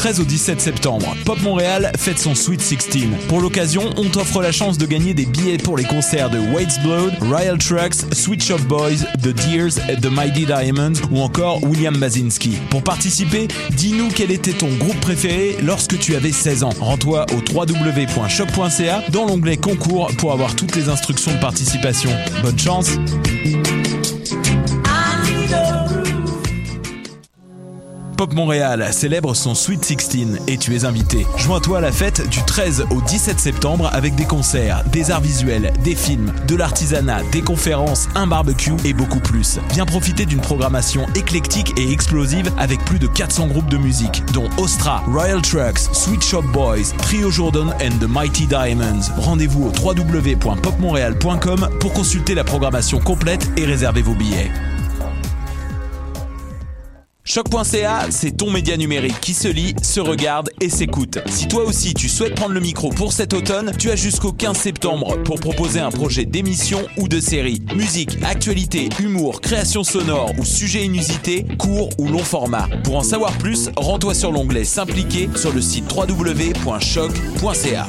13 au 17 septembre, Pop Montréal fête son Sweet 16. Pour l'occasion, on t'offre la chance de gagner des billets pour les concerts de Wade's Blood, Royal Trucks, Sweet Shop Boys, The Deers, The Mighty Diamonds ou encore William Basinski. Pour participer, dis-nous quel était ton groupe préféré lorsque tu avais 16 ans. Rends-toi au www.choc.ca dans l'onglet concours pour avoir toutes les instructions de participation. Bonne chance! Pop Montréal célèbre son Sweet 16 et tu es invité. Joins-toi à la fête du 13 au 17 septembre avec des concerts, des arts visuels, des films, de l'artisanat, des conférences, un barbecue et beaucoup plus. Viens profiter d'une programmation éclectique et explosive avec plus de 400 groupes de musique, dont Ostra, Royal Trucks, Sweet Shop Boys, Trio Jordan and the Mighty Diamonds. Rendez-vous au www.popmontréal.com pour consulter la programmation complète et réserver vos billets. Choc.ca, c'est ton média numérique qui se lit, se regarde et s'écoute. Si toi aussi tu souhaites prendre le micro pour cet automne, tu as jusqu'au 15 septembre pour proposer un projet d'émission ou de série. Musique, actualité, humour, création sonore ou sujet inusité, court ou long format. Pour en savoir plus, rends-toi sur l'onglet S'impliquer sur le site www.choc.ca.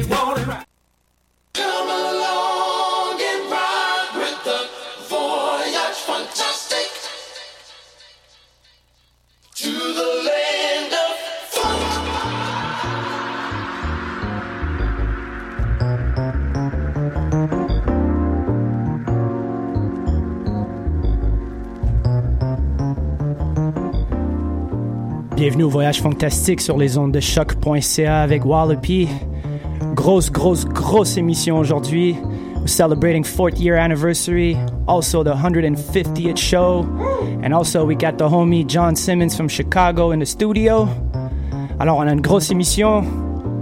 Bienvenue au Voyage Fantastique sur les ondes de choc.ca avec Wallopy. Grosse, grosse, grosse émission aujourd'hui. We're celebrating fourth year anniversary, also the 150th show, and also we got the homie John Simmons from Chicago in the studio. Alors on a une grosse émission.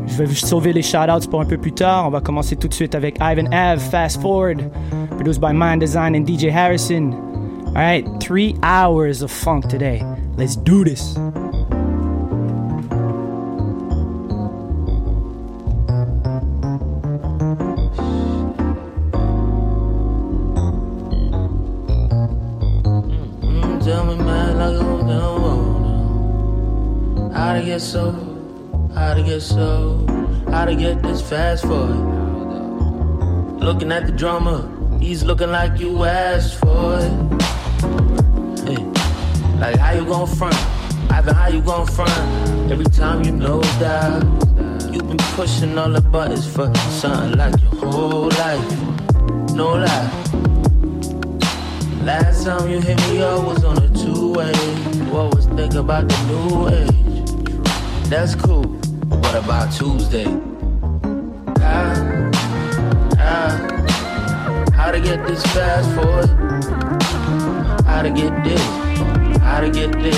Je vais sauver les shoutouts pour un peu plus tard. On va commencer tout de suite avec Ivan Ave, Fast Forward, produced by Mind Design and DJ Harrison. All right, three hours of funk today. Let's do this. To get so, how to get so, how to get this fast forward. Looking at the drummer, he's looking like you asked for it. Hey, like how you gon' front? Ivan, how you gon' front? Every time you know that you've been pushing all the buttons for something like your whole life. No lie. Last time you hit me up was on a two-way. What was think about the new age? That's cool. What about Tuesday? How, how, how to get this fast forward? How to get this? How to get this?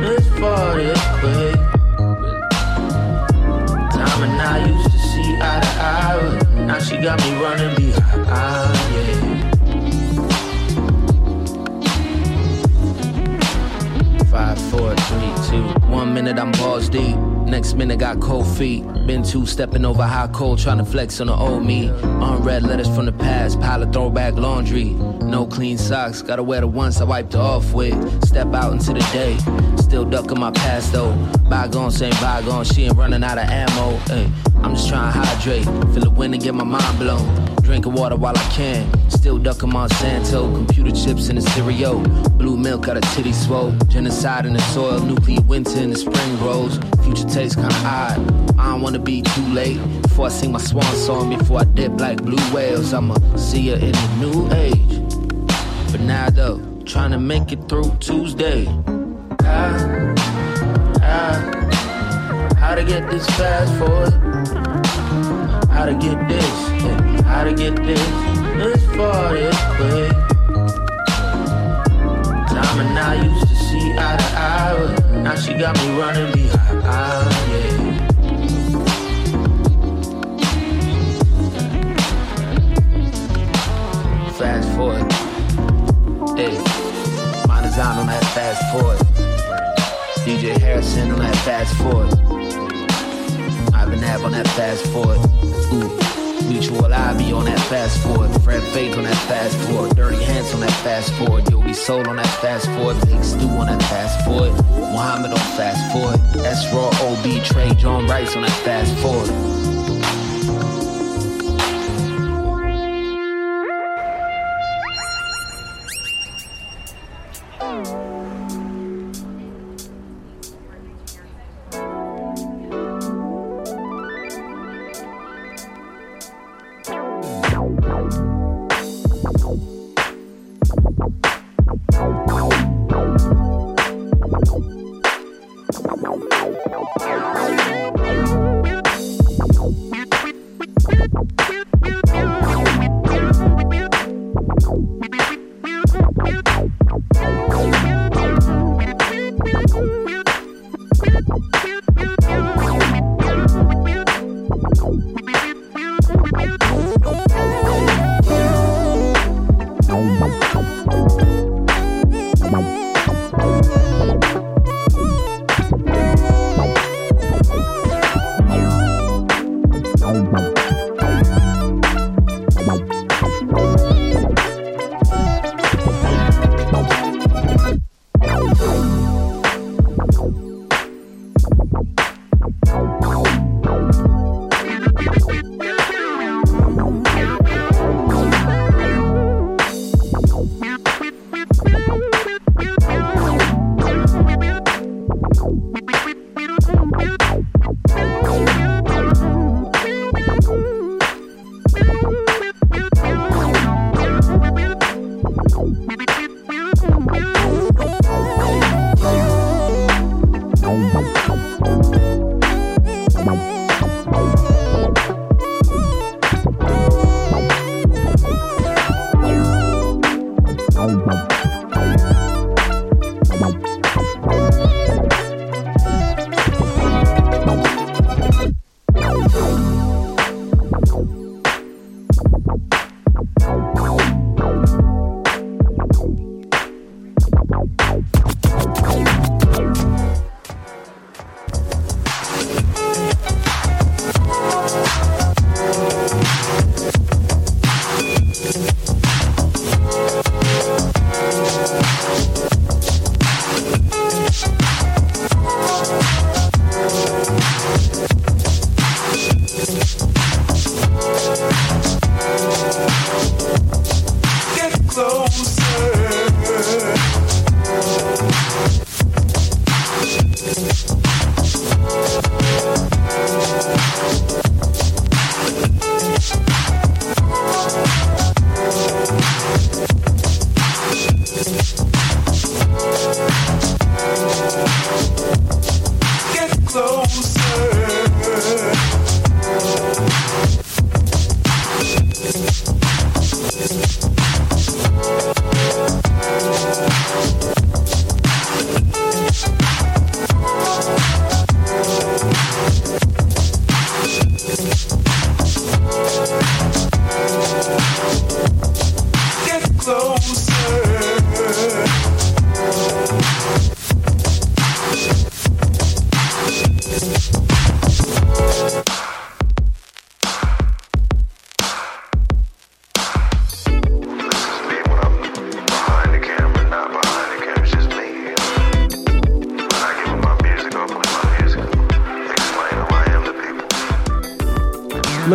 This far, this quick. Time and I used to see eye to eye. but Now she got me running behind. Yeah. Five, four, three, two. One minute I'm balls deep. Next minute got cold feet. Been two stepping over high cold, trying to flex on the old me. Unread letters from the past, pile of throwback laundry. No clean socks, gotta wear the ones I wiped off with. Step out into the day, still ducking my past though. Bygones ain't bygones, she ain't running out of ammo. Ay, I'm just trying to hydrate, feel the wind and get my mind blown. Drinking water while I can. Still ducking Monsanto. Computer chips in the cereal. Blue milk out of titty swole. Genocide in the soil. Nuclear winter in the spring rolls. Future tastes kinda odd. I don't wanna be too late. Before I sing my swan song. Before I dip like blue whales. I'ma see her in the new age. But now though, trying to make it through Tuesday. How, how, how to get this fast forward? How to get this? How to get this, this far, this quick. Time and I used to see eye to eye, but now she got me running behind, yeah. Fast forward, hey, my design on that fast forward. DJ Harrison on that fast forward. I've been on that fast forward. Ooh. Mutual Ivy on that fast forward. Fred Faith on that fast forward. Dirty Hands on that fast forward. Yogi Soul on that fast forward. Big Stu on that fast forward. Muhammad on fast forward. S Raw OB Trey John Rice on that fast forward.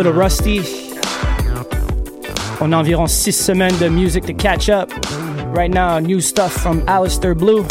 Little Rusty. On environ six semaines de music to catch up. Right now, new stuff from Alistair Blue.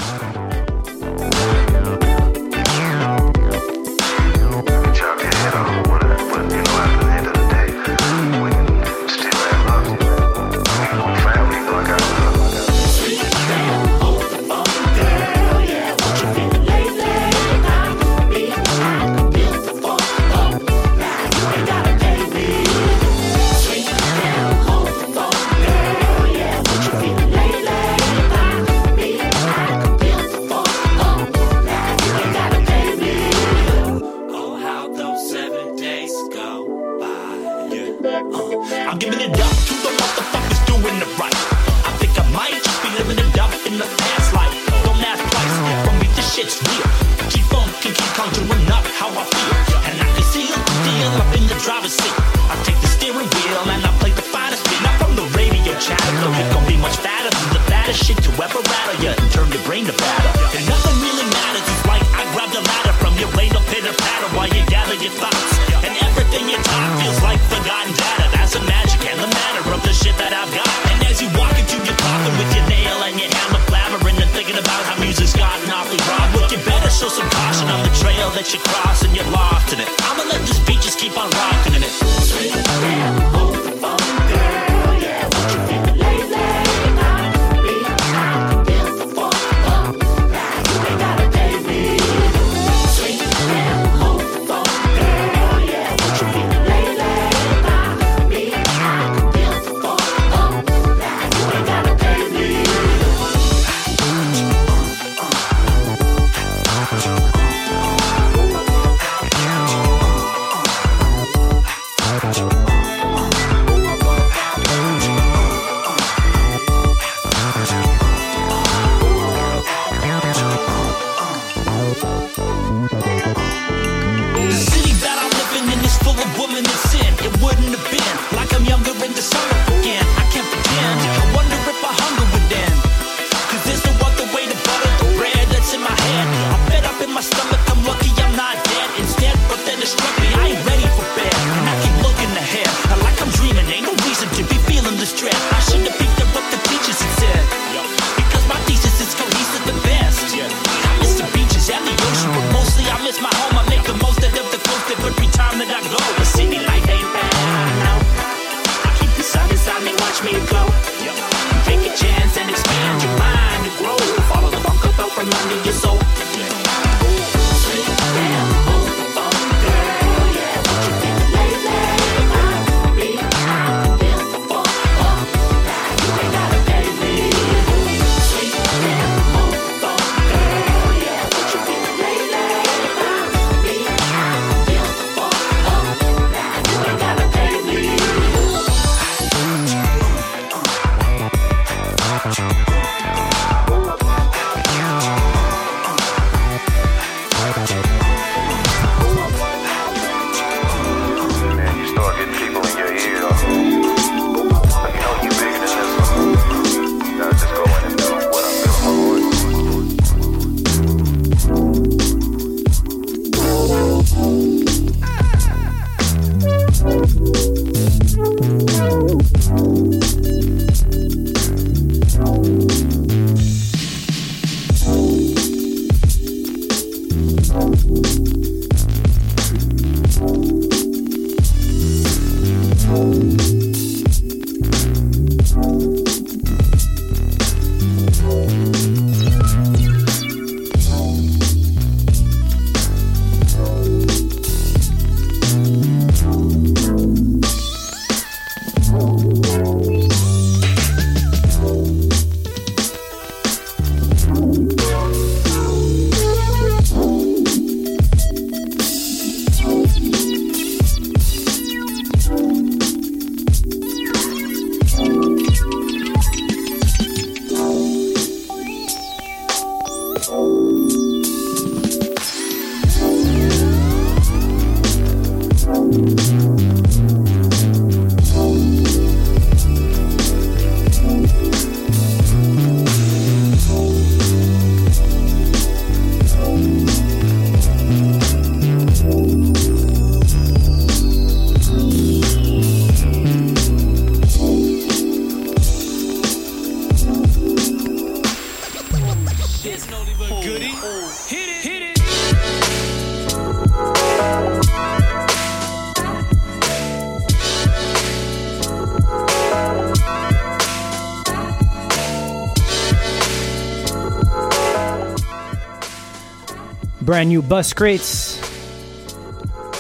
brand new bus crates.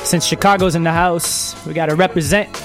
Since Chicago's in the house, we gotta represent.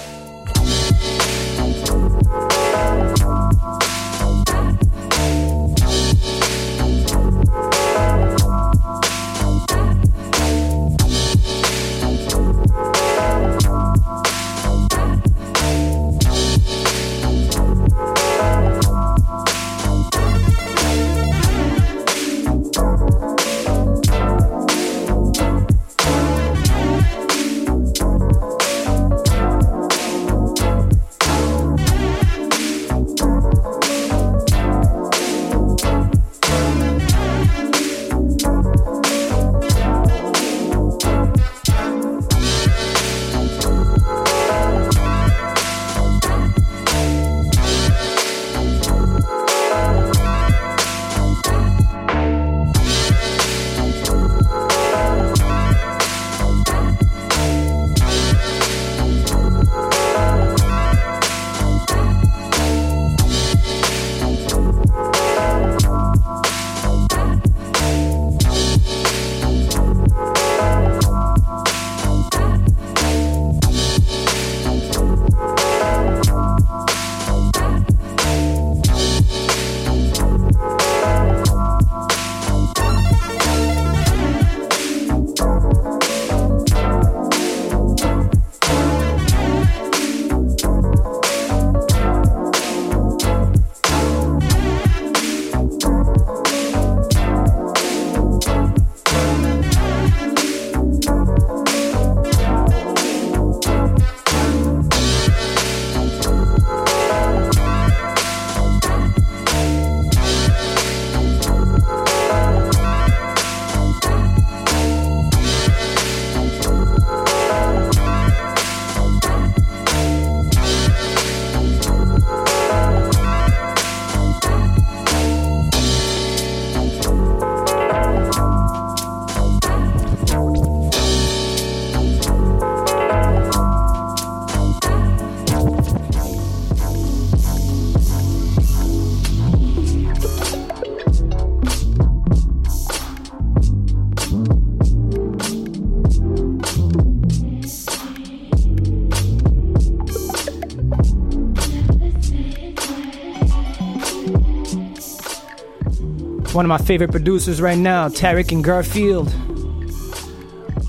Of my favorite producers right now, Tarek and Garfield.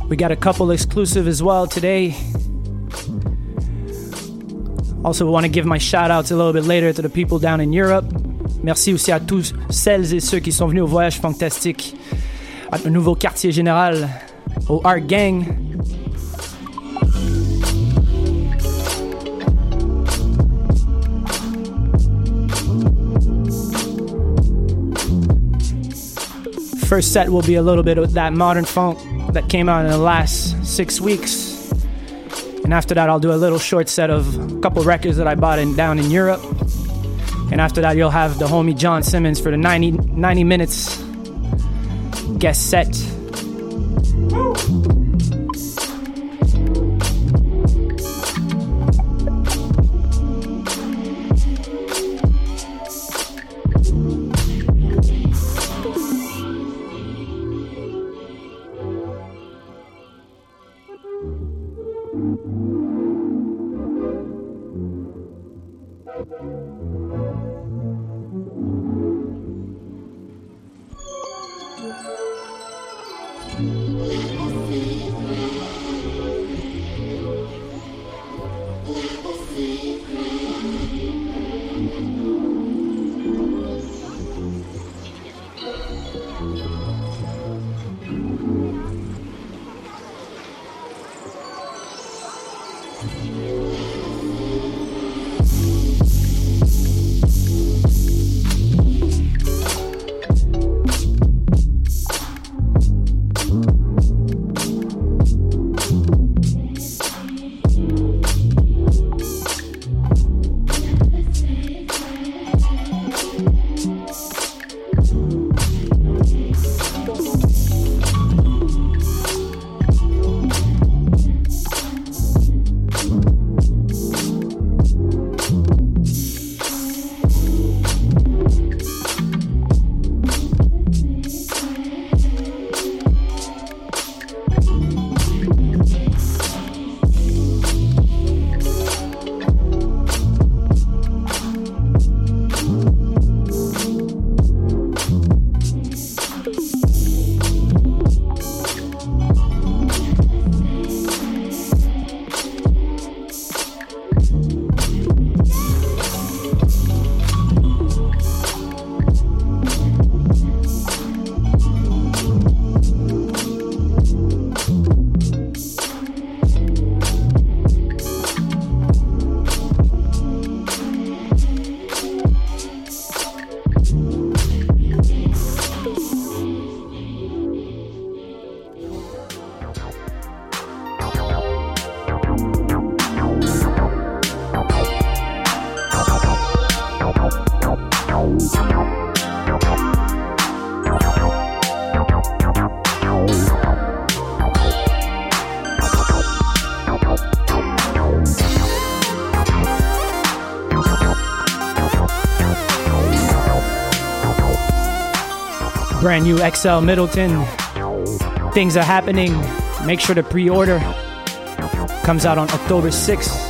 We got a couple exclusive as well today. Also, want to give my shout outs a little bit later to the people down in Europe. Merci aussi à tous celles et ceux qui sont venus au voyage fantastique à un nouveau quartier général, au Ausgang. First set will be a little bit of that modern funk that came out in the last six weeks. And after that, I'll do a little short set of a couple records that I bought in, down in Europe. And after that, you'll have the homie John Simmons for the 90, 90 minutes guest set. Brand new XL Middleton. Things are happening. Make sure to pre order. Comes out on October 6th.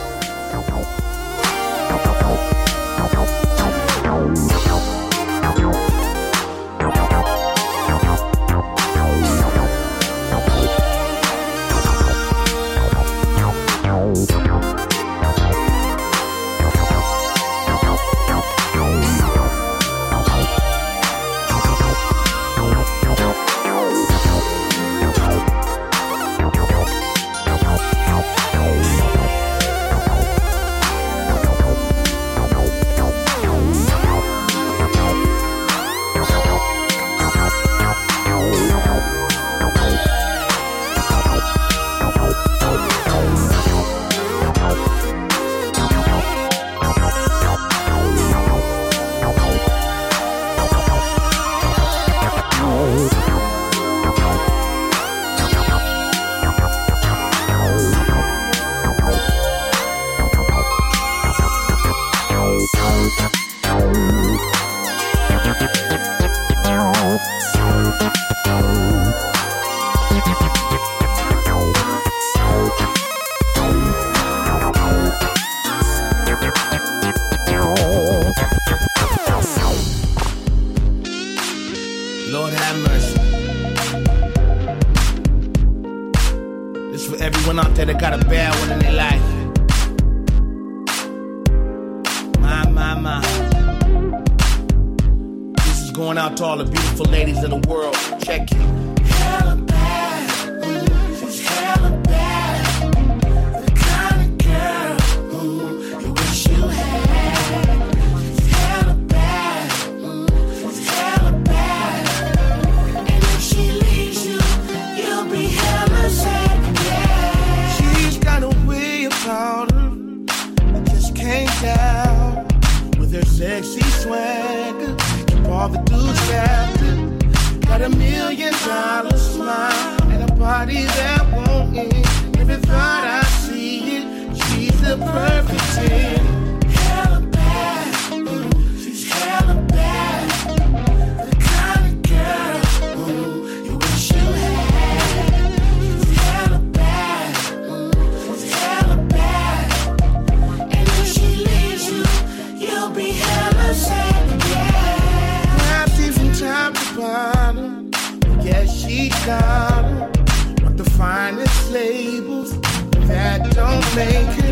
one out there they got a bad one in their life. My, my, my. This is going out to all the beautiful ladies in the world. Check it. silent smile and a body that won't end. Every thought I see it, she's the perfect thing. make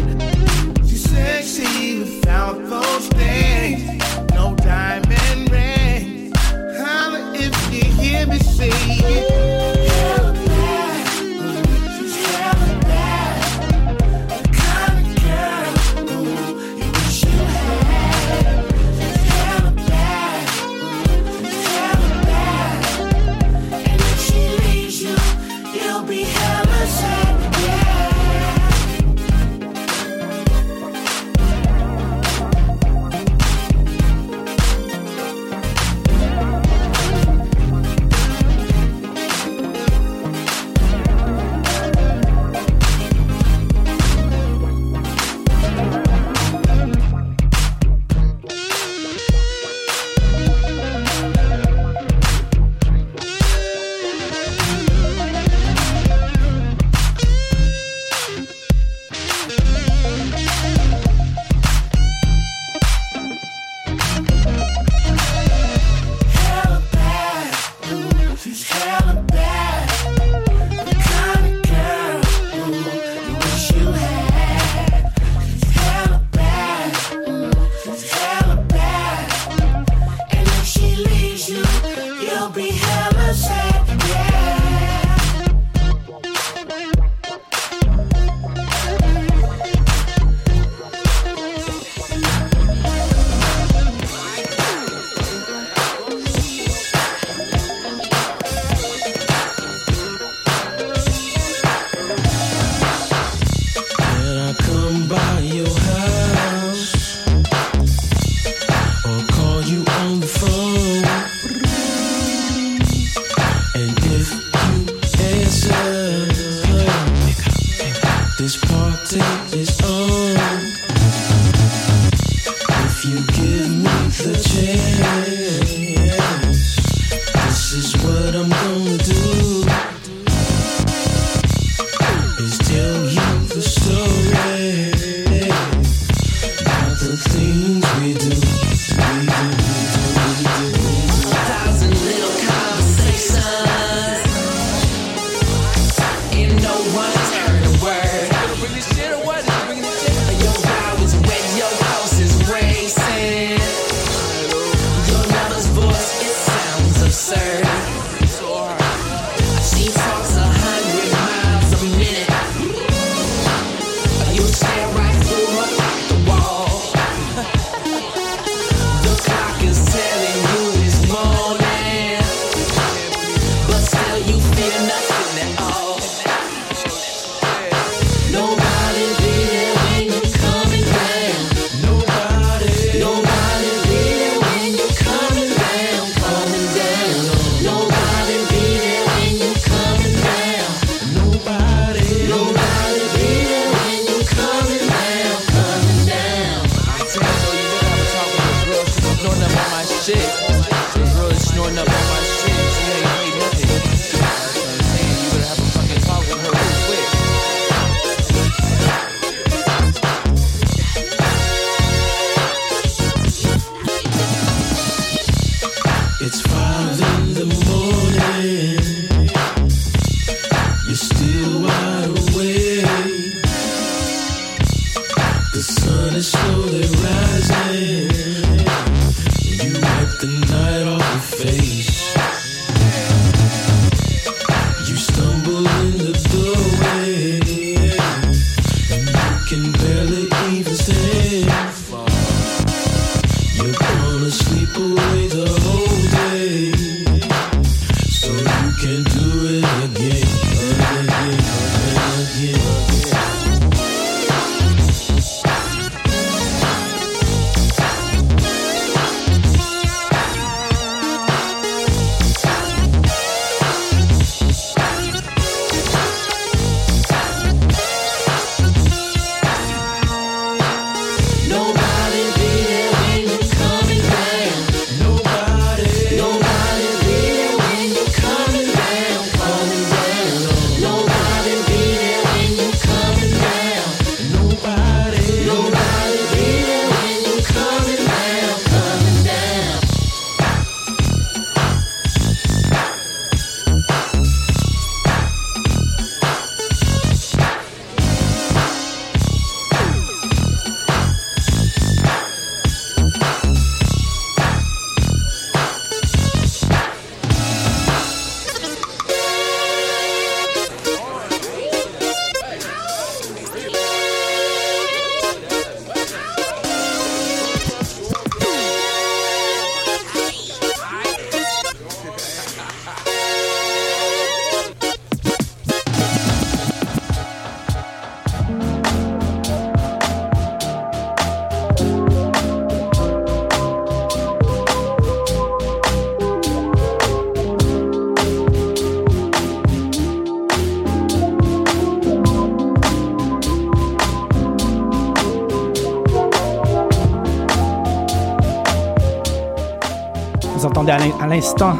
l'instant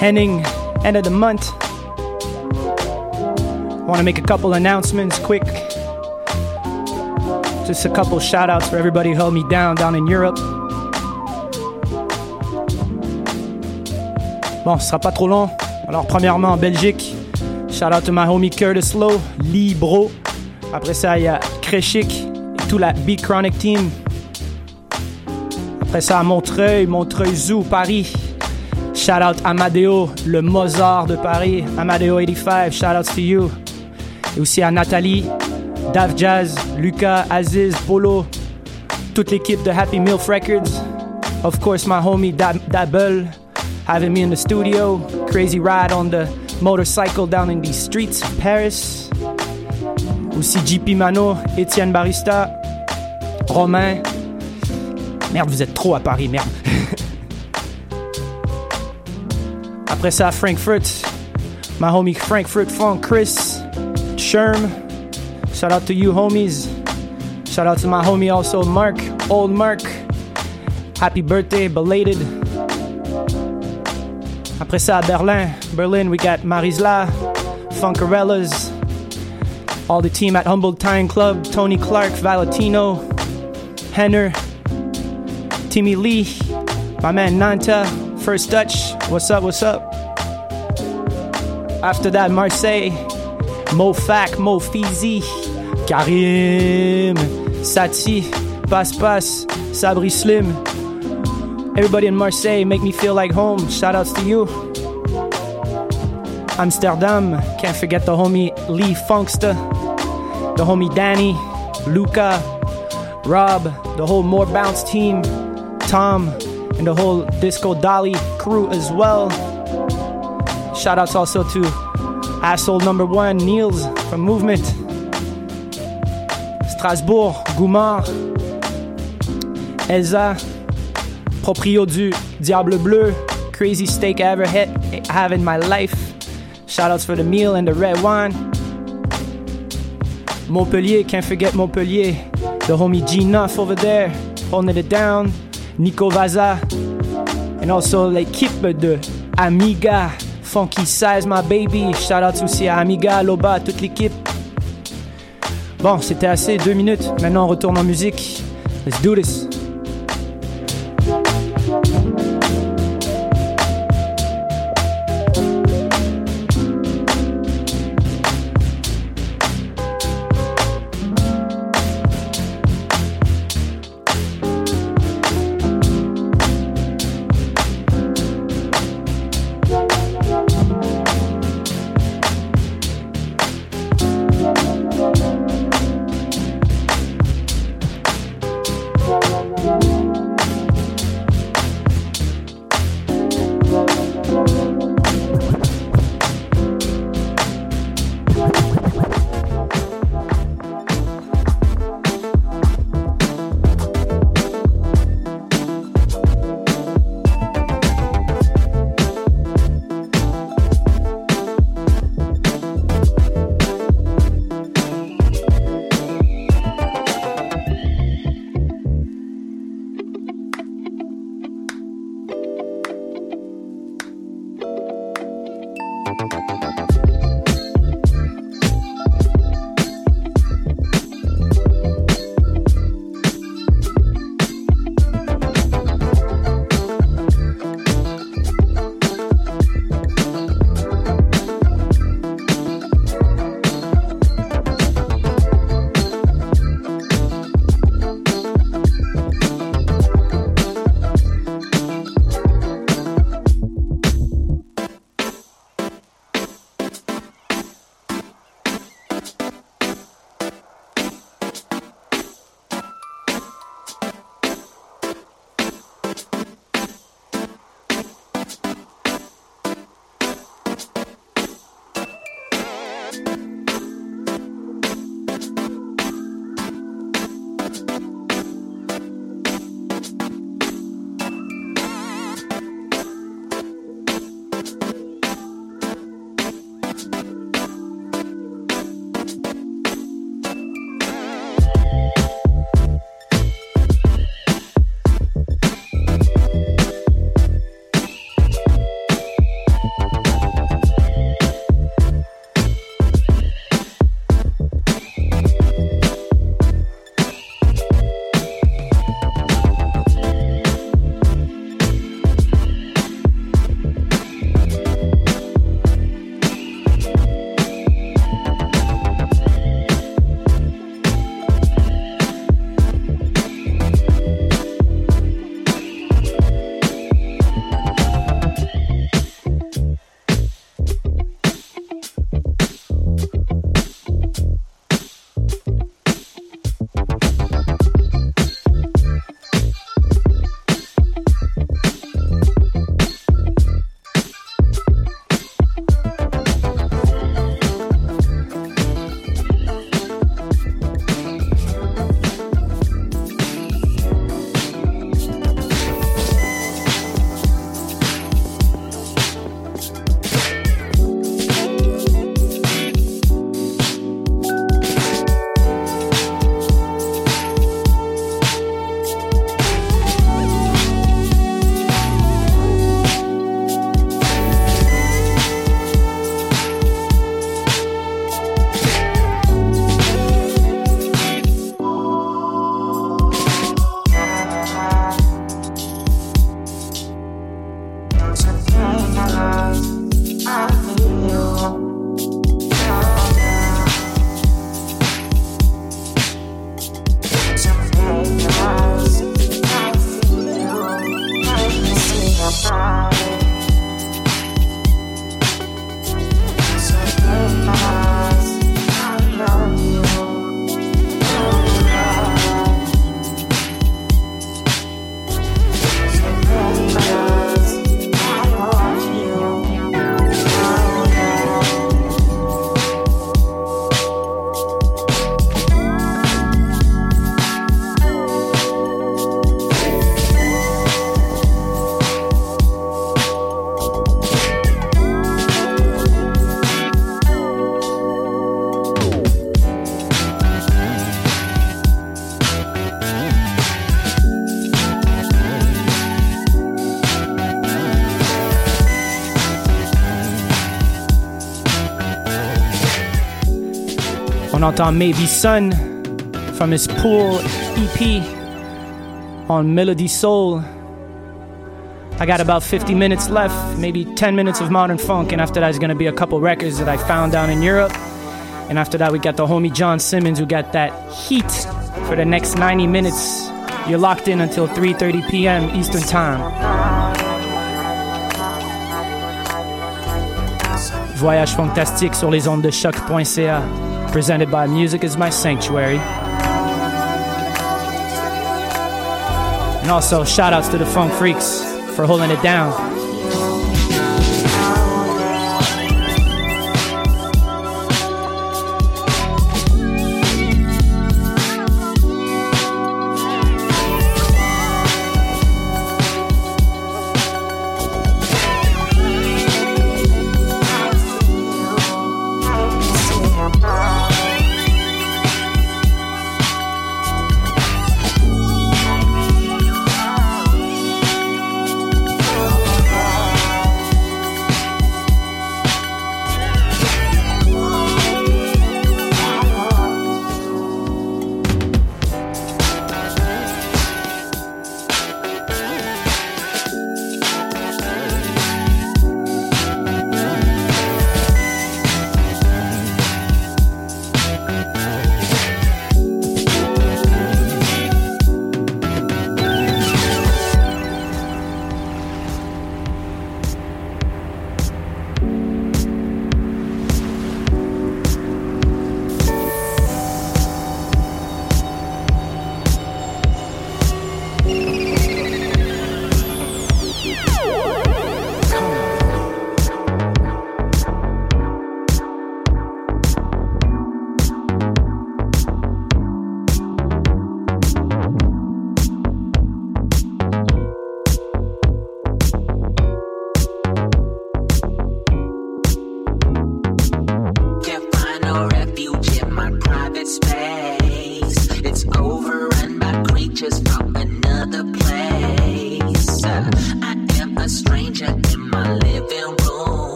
Henning, end of the month. Want to make a couple announcements quick. Just a couple shout outs for everybody who held me down down in Europe. Bon, ce sera pas trop long. Alors, premièrement, en Belgique, shout out to my homie Curtis Lowe, Libro. Après ça, il y a Kreshik et tout la Beat Chronic Team. Après ça, Montreuil, Montreuil Zoo, Paris. Shout out Amadeo, le Mozart de Paris. Amadeo 85, shout out to you. Et aussi à Nathalie, Dav Jazz, Lucas, Aziz, Polo, toute l'équipe de Happy Milf Records. Of course, my homie Dab- Dabel having me in the studio. Crazy ride on the motorcycle down in the streets Paris. Aussi JP Mano, Étienne Barista, Romain. Merde, vous êtes trop à Paris, merde. Après ça, Frankfurt. My homie Frankfurt Funk, Chris, Sherm. Shout out to you, homies. Shout out to my homie also, Mark, old Mark. Happy birthday, belated. Après ça, Berlin, Berlin, we got Marisla, Funkarellas, all the team at Humboldt Time Club, Tony Clark, Valentino, Henner, Timmy Lee, my man Nanta, First Dutch, what's up, what's up? After that, Marseille, Mo Fac, Mo Fizi, Karim, Sati, Pass Pass, Sabri Slim. Everybody in Marseille make me feel like home. Shout outs to you. Amsterdam, can't forget the homie Lee Funkster, the homie Danny, Luca, Rob, the whole More Bounce team, Tom, and the whole Disco Dolly crew as well. Shout outs also to asshole number one, Niels from Movement, Strasbourg, Goumar, Elsa, proprio du Diable Bleu, crazy steak I ever had, have in my life. Shout outs for the meal and the red wine. Montpellier, can't forget Montpellier. The homie G Nuff over there, holding it down. Nico Vaza. And also l'équipe de Amiga. Funky Size, my baby. Shout out aussi à Amiga, Loba, toute l'équipe. Bon, c'était assez, deux minutes. Maintenant, on retourne en musique. Let's do this. Entend Maybe Sun from his Pool EP on Melody Soul. I got about 50 minutes left, maybe 10 minutes of modern funk, and after that is gonna be a couple records that I found down in Europe. And after that, we got the homie John Simmons who got that heat for the next 90 minutes. You're locked in until 3:30 p.m. Eastern Time. Voyage fantastique sur les ondes de CHOQ.ca. Presented by Music is My Sanctuary. And also, shout outs to the Funk Freaks for holding it down.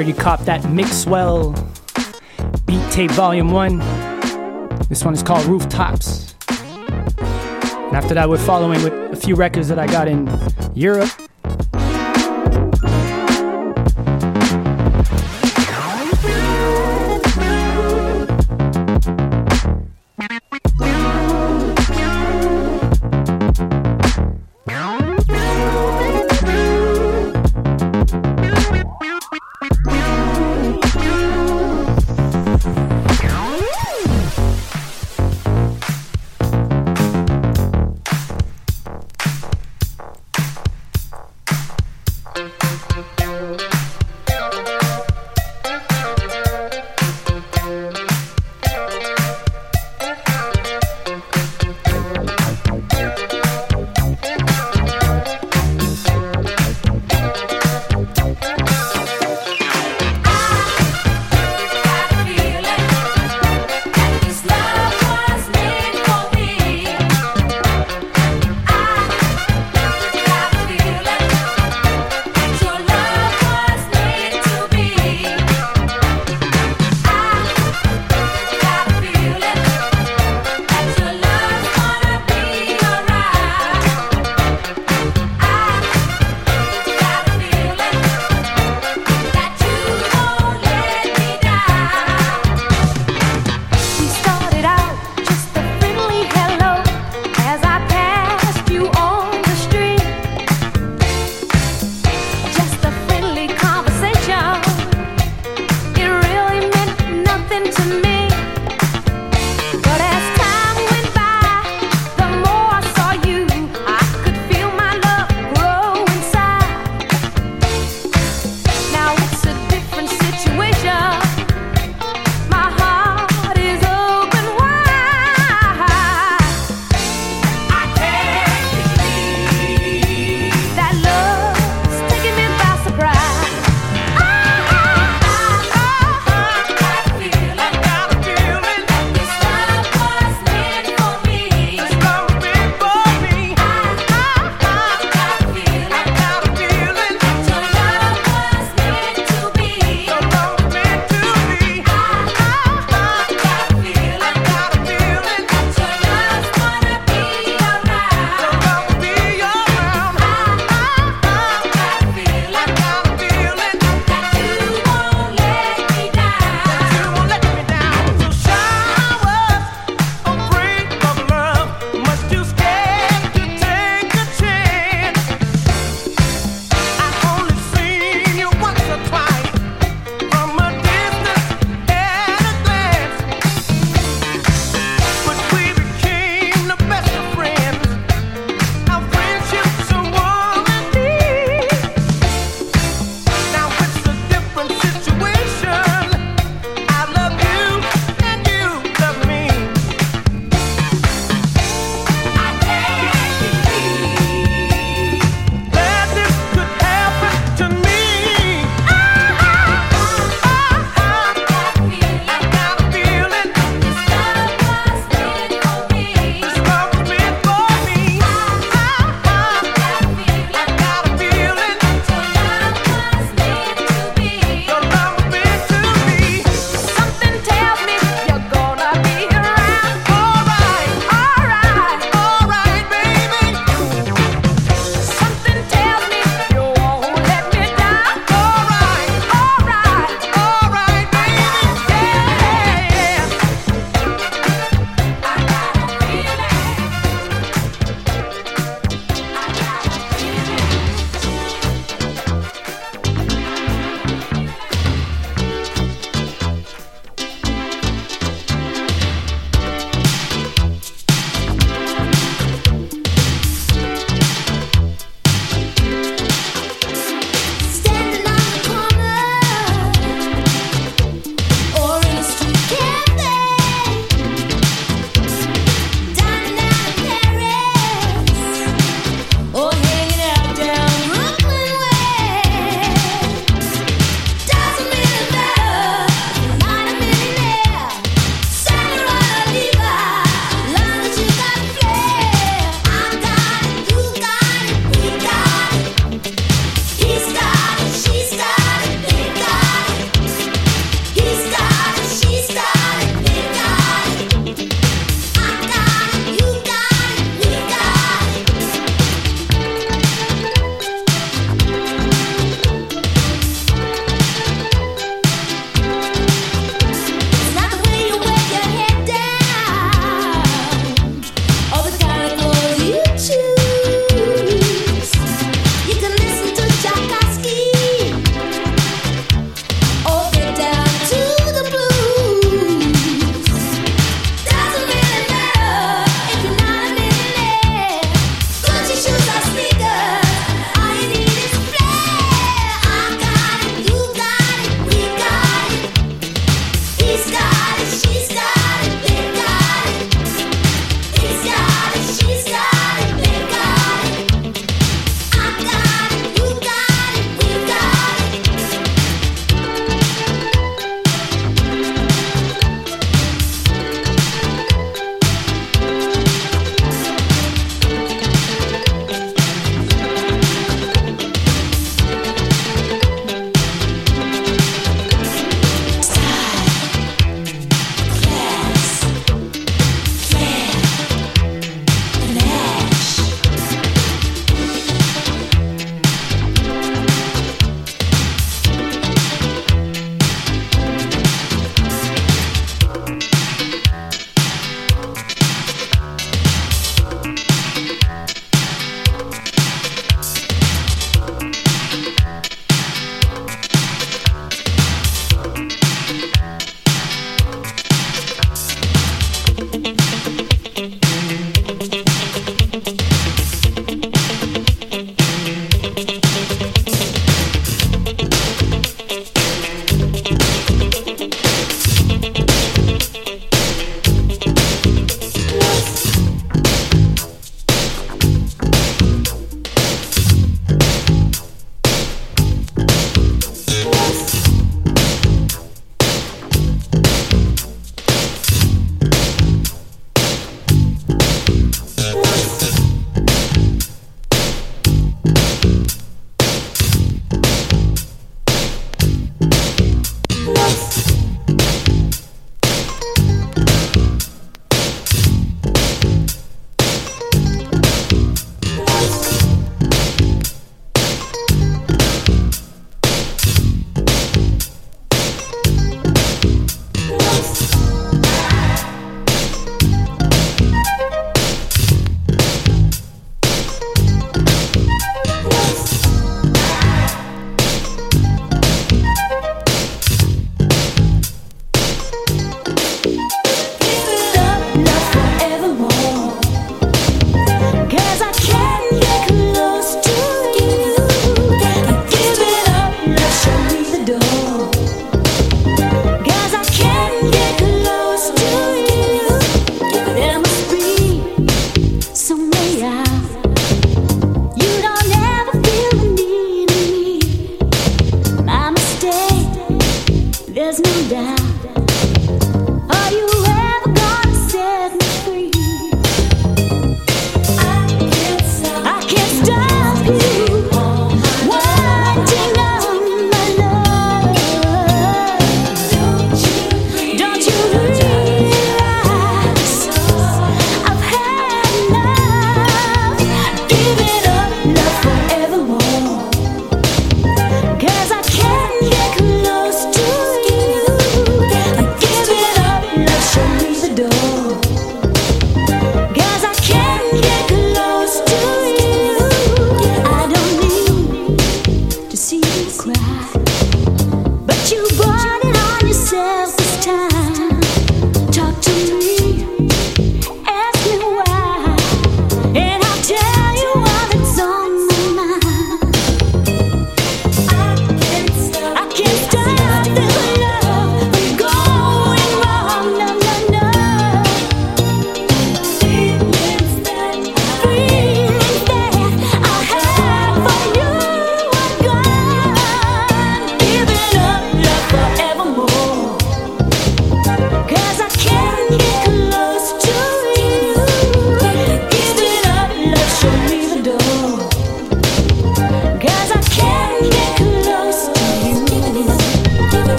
sure you cop that Mixwell beat tape volume one. This one is called Rooftops. And after that, we're following with a few records that I got in Europe.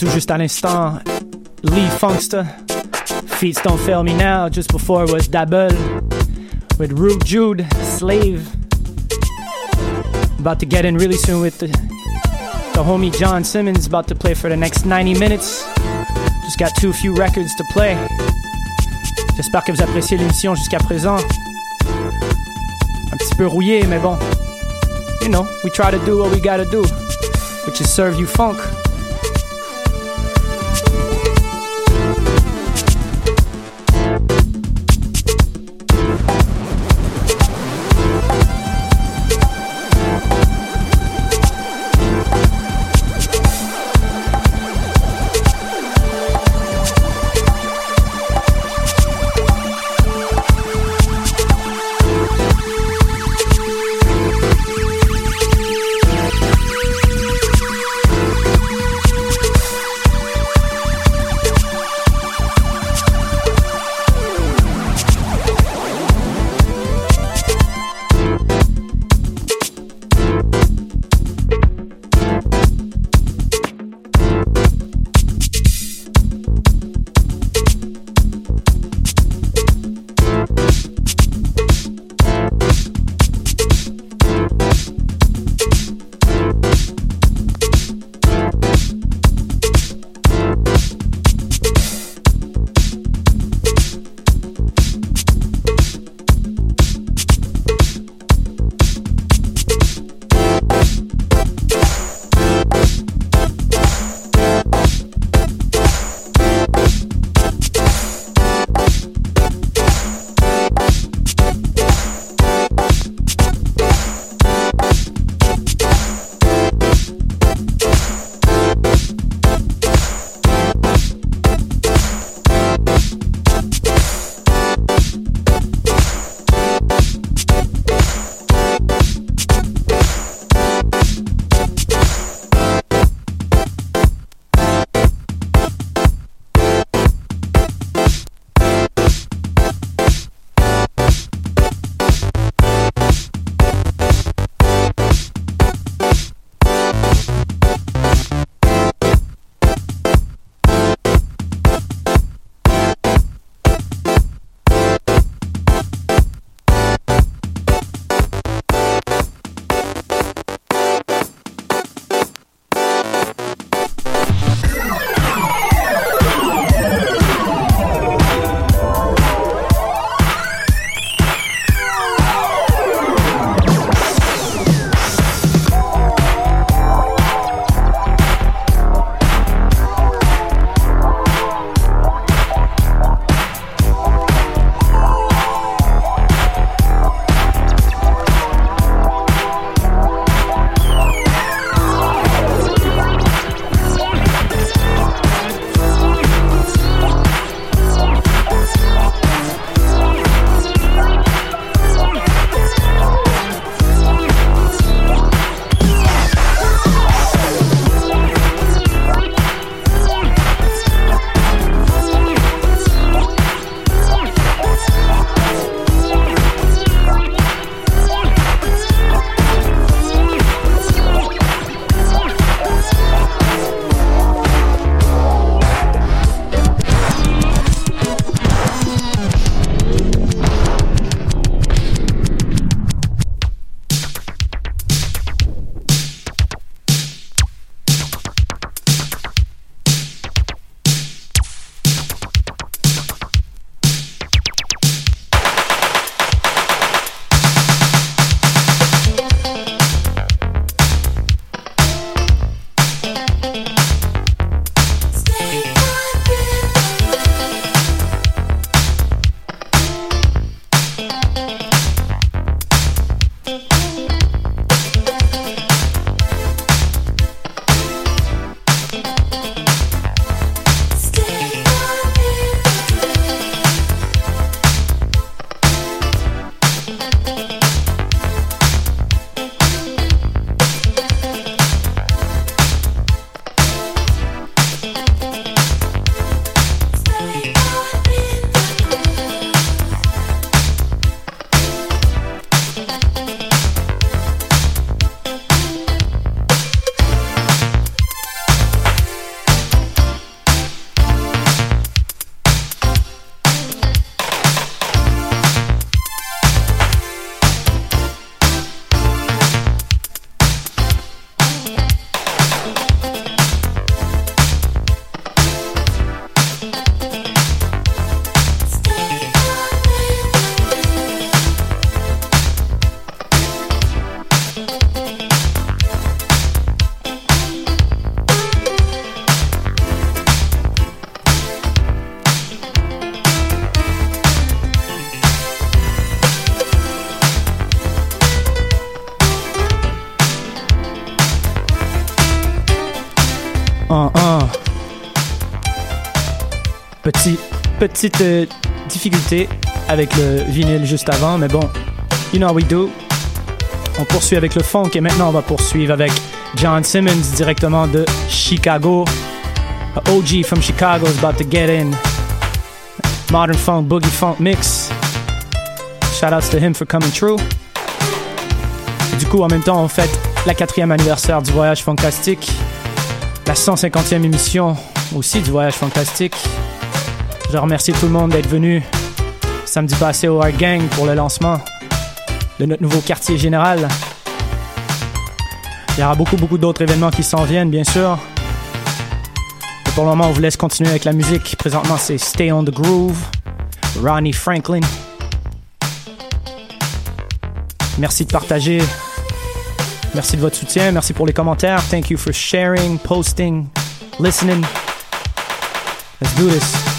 Tout juste à l'instant Lee Funkster, Feats Don't Fail Me Now. Just before was Double with Rude Jude, Slave. About to get in really soon with the, the homie John Simmons, about to play for the next 90 minutes. Just got too few records to play. J'espère que vous appréciez l'émission jusqu'à présent. Un petit peu rouillé, mais bon. You know, we try to do what we gotta do, which is serve you funk. Petite euh, difficulté avec le vinyle juste avant, mais bon, you know how we do. On poursuit avec le funk et maintenant on va poursuivre avec John Simmons directement de Chicago. OG from Chicago is about to get in. Modern funk, boogie funk mix. Shout outs to him for coming true. Du coup, en même temps, on fête la quatrième anniversaire du Voyage Fantastique, la 150e émission aussi du Voyage Fantastique. Je remercie tout le monde d'être venu samedi passé au Art Gang pour le lancement de notre nouveau quartier général. Il y aura beaucoup, beaucoup d'autres événements qui s'en viennent, bien sûr. Et pour le moment, on vous laisse continuer avec la musique. Présentement, c'est Stay on the Groove, Ronnie Franklin. Merci de partager. Merci de votre soutien. Merci pour les commentaires. Thank you for sharing, posting, listening. Let's do this.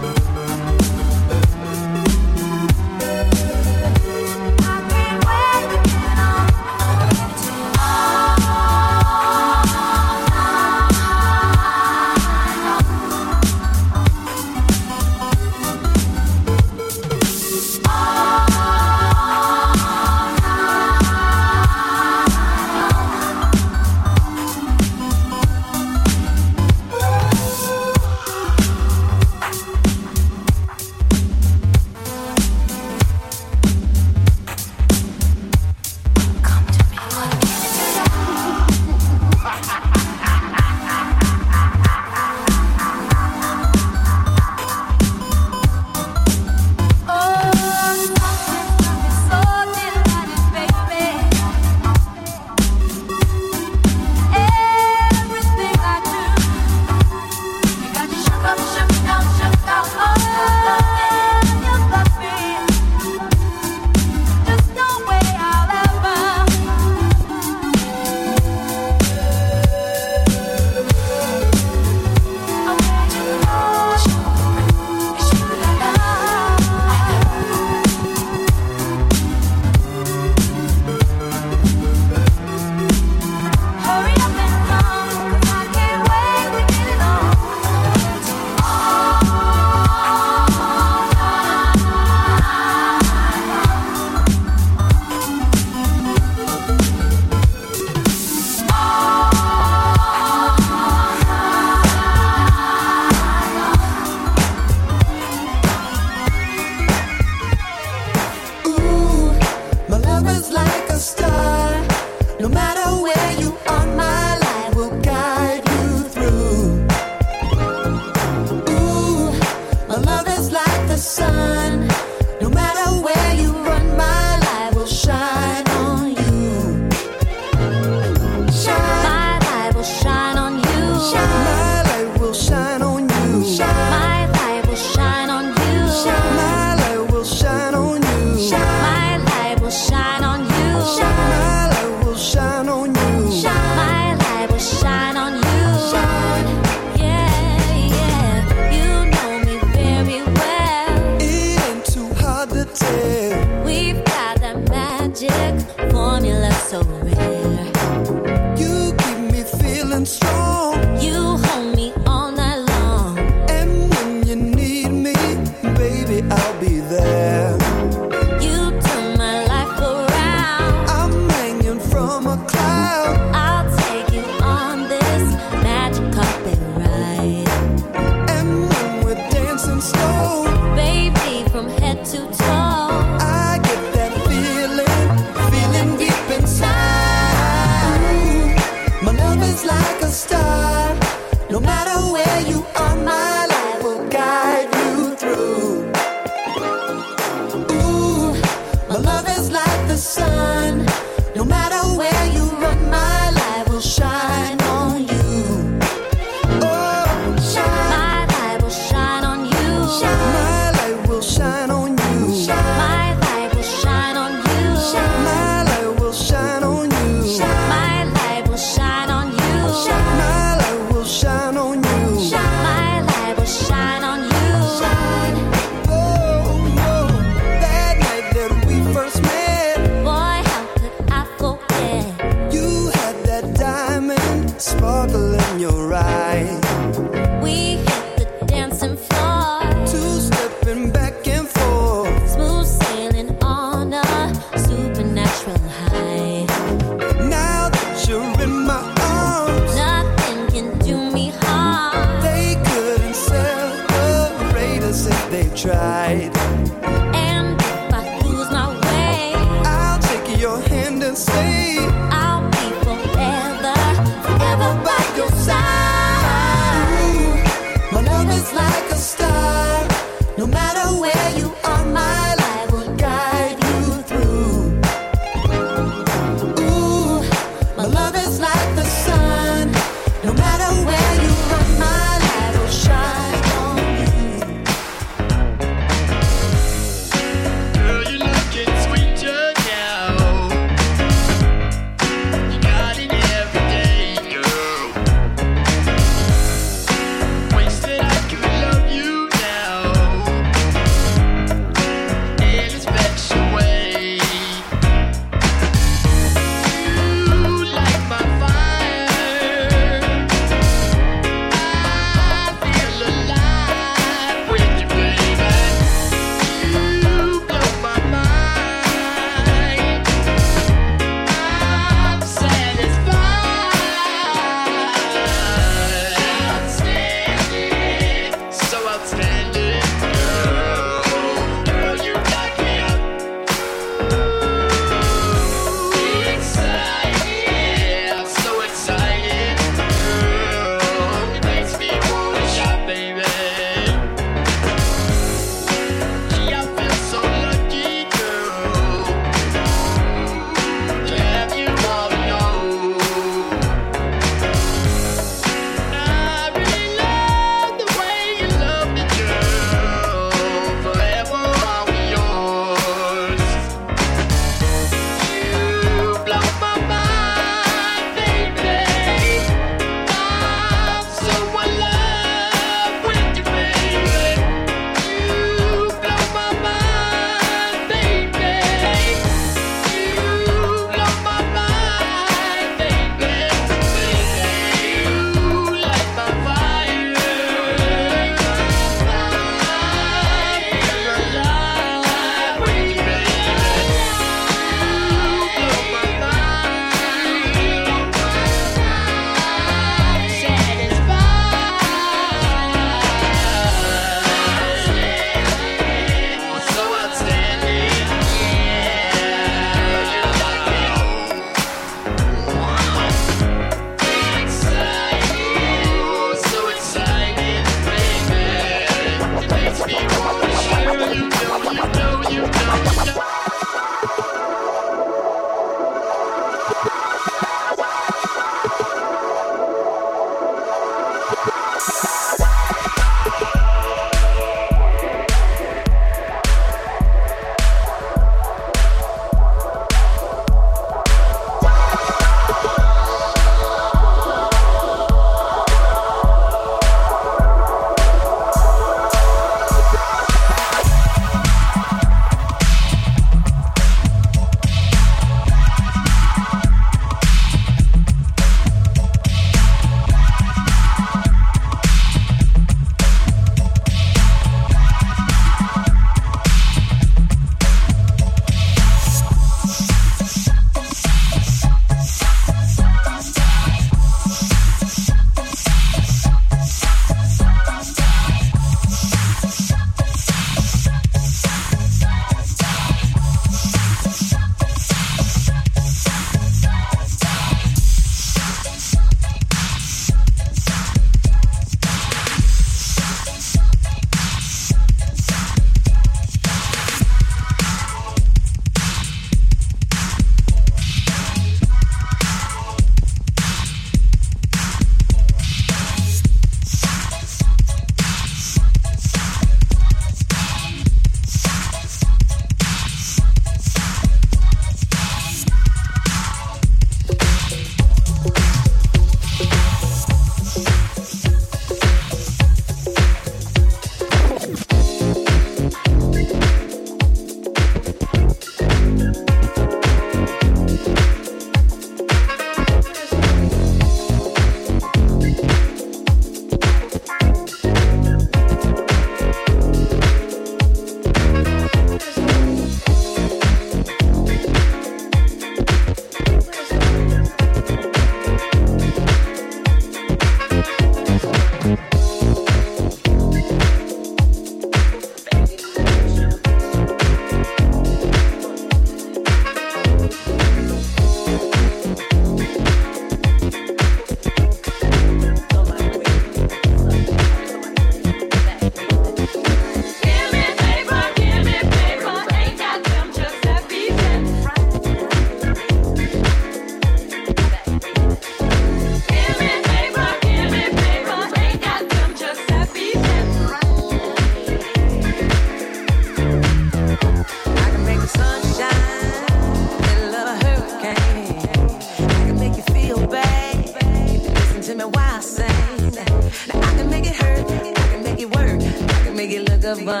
the uh, bun.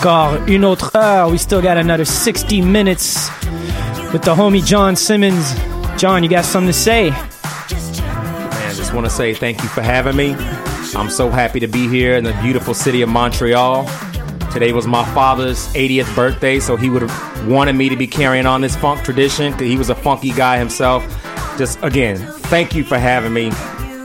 encore une autre heure. We still got another 60 minutes with the homie John Simmons. John, you got something to say? Man, I just want to say thank you for having me. I'm so happy to be here in the beautiful city of Montreal. Today was my father's 80th birthday, so he would have wanted me to be carrying on this funk tradition because he was a funky guy himself. Just again, thank you for having me.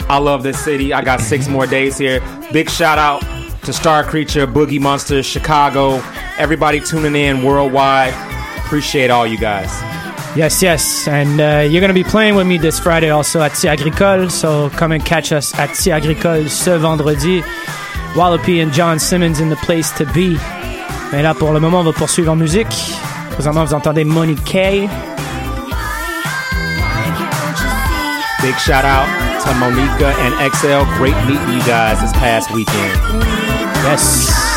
I love this city. I got six more days here. Big shout out to Star Creature, Boogie Monster, Chicago, everybody tuning in worldwide. Appreciate all you guys. Yes, yes. And uh, you're going to be playing with me this Friday also at Tia Agricole. So come and catch us at Tia Agricole ce vendredi. Wallopy and John Simmons in the place to be. Mais là, pour le moment, on va poursuivre en musique. Présentement, vous entendez Money K. Big shout out to Monica and XL. Great meeting you guys this past weekend. Yes.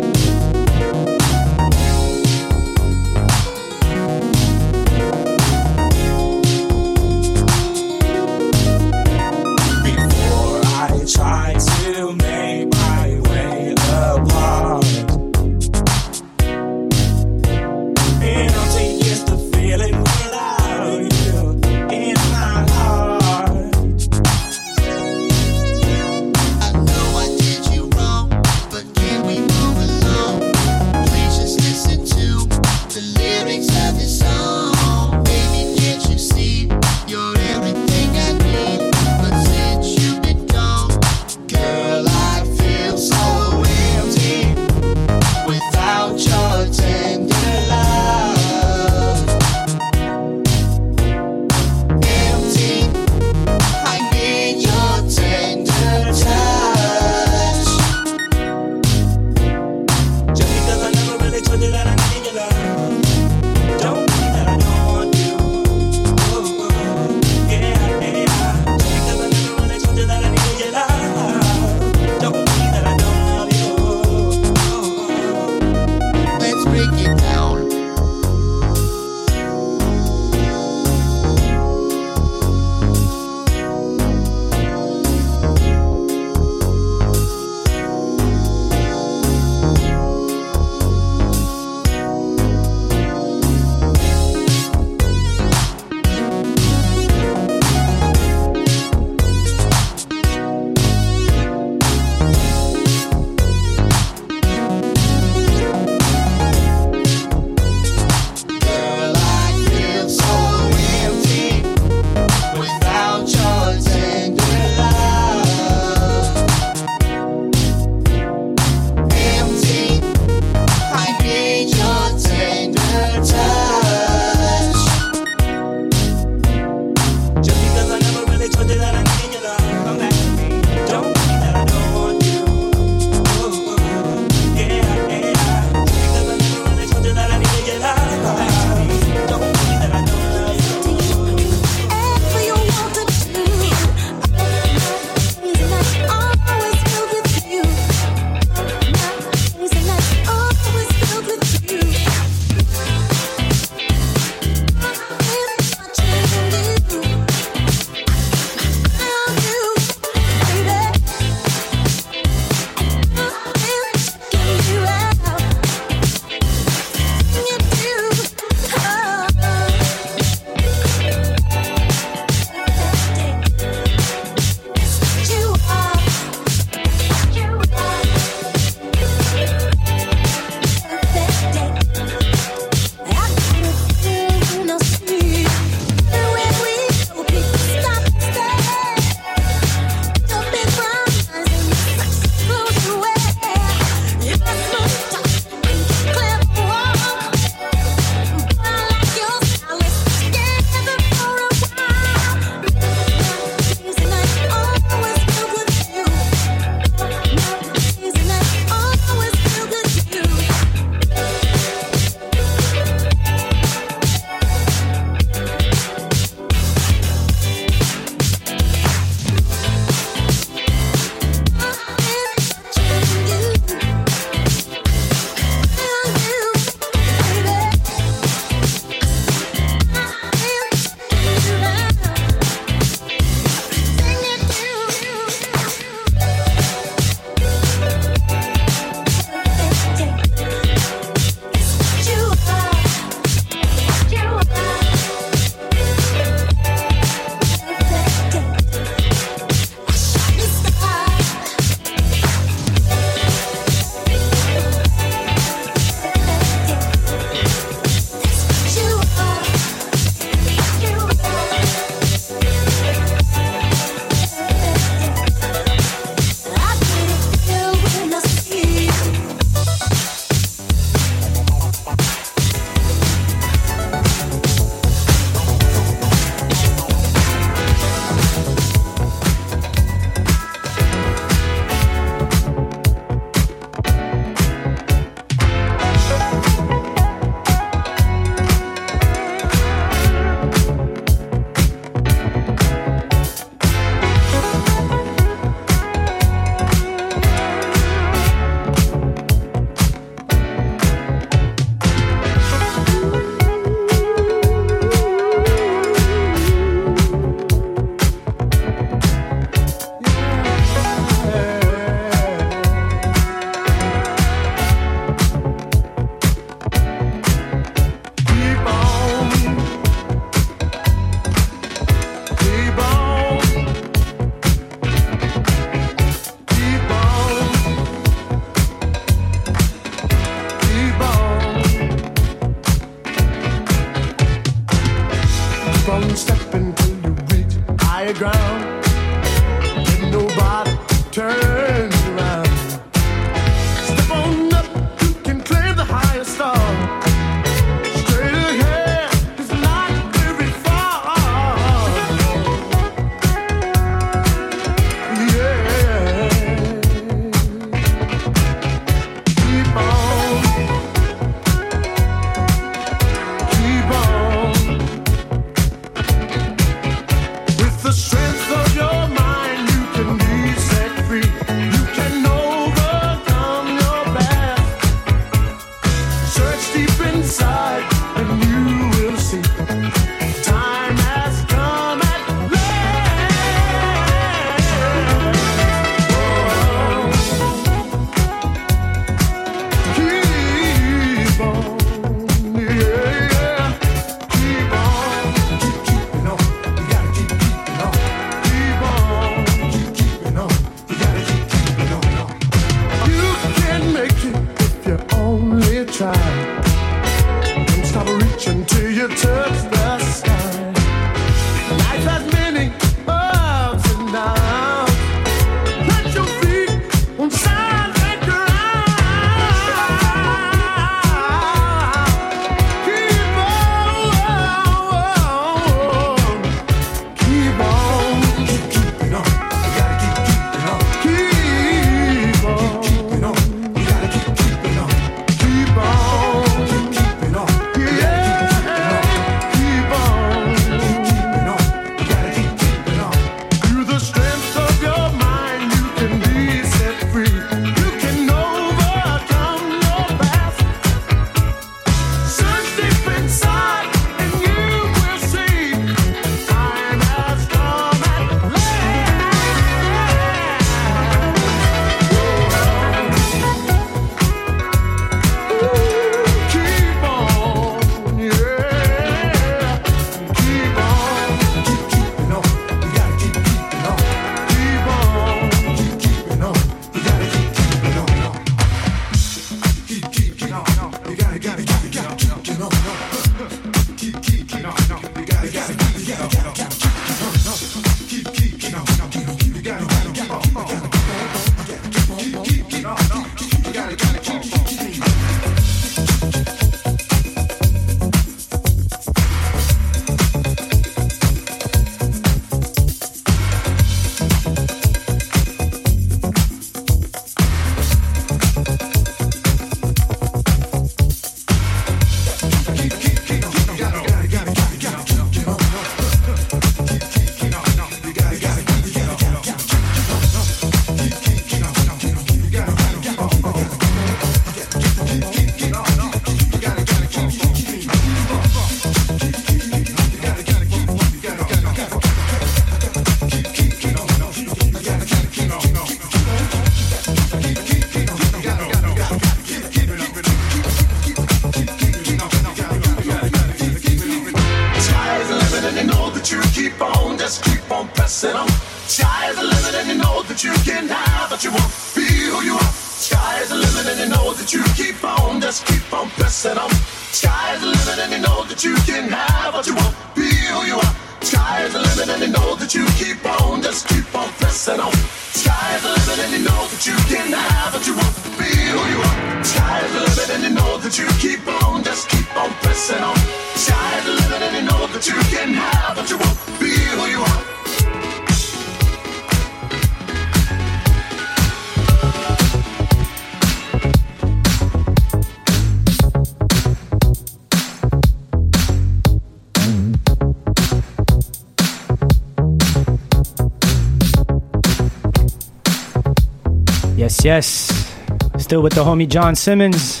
Yes, yes. Still with the homie John Simmons.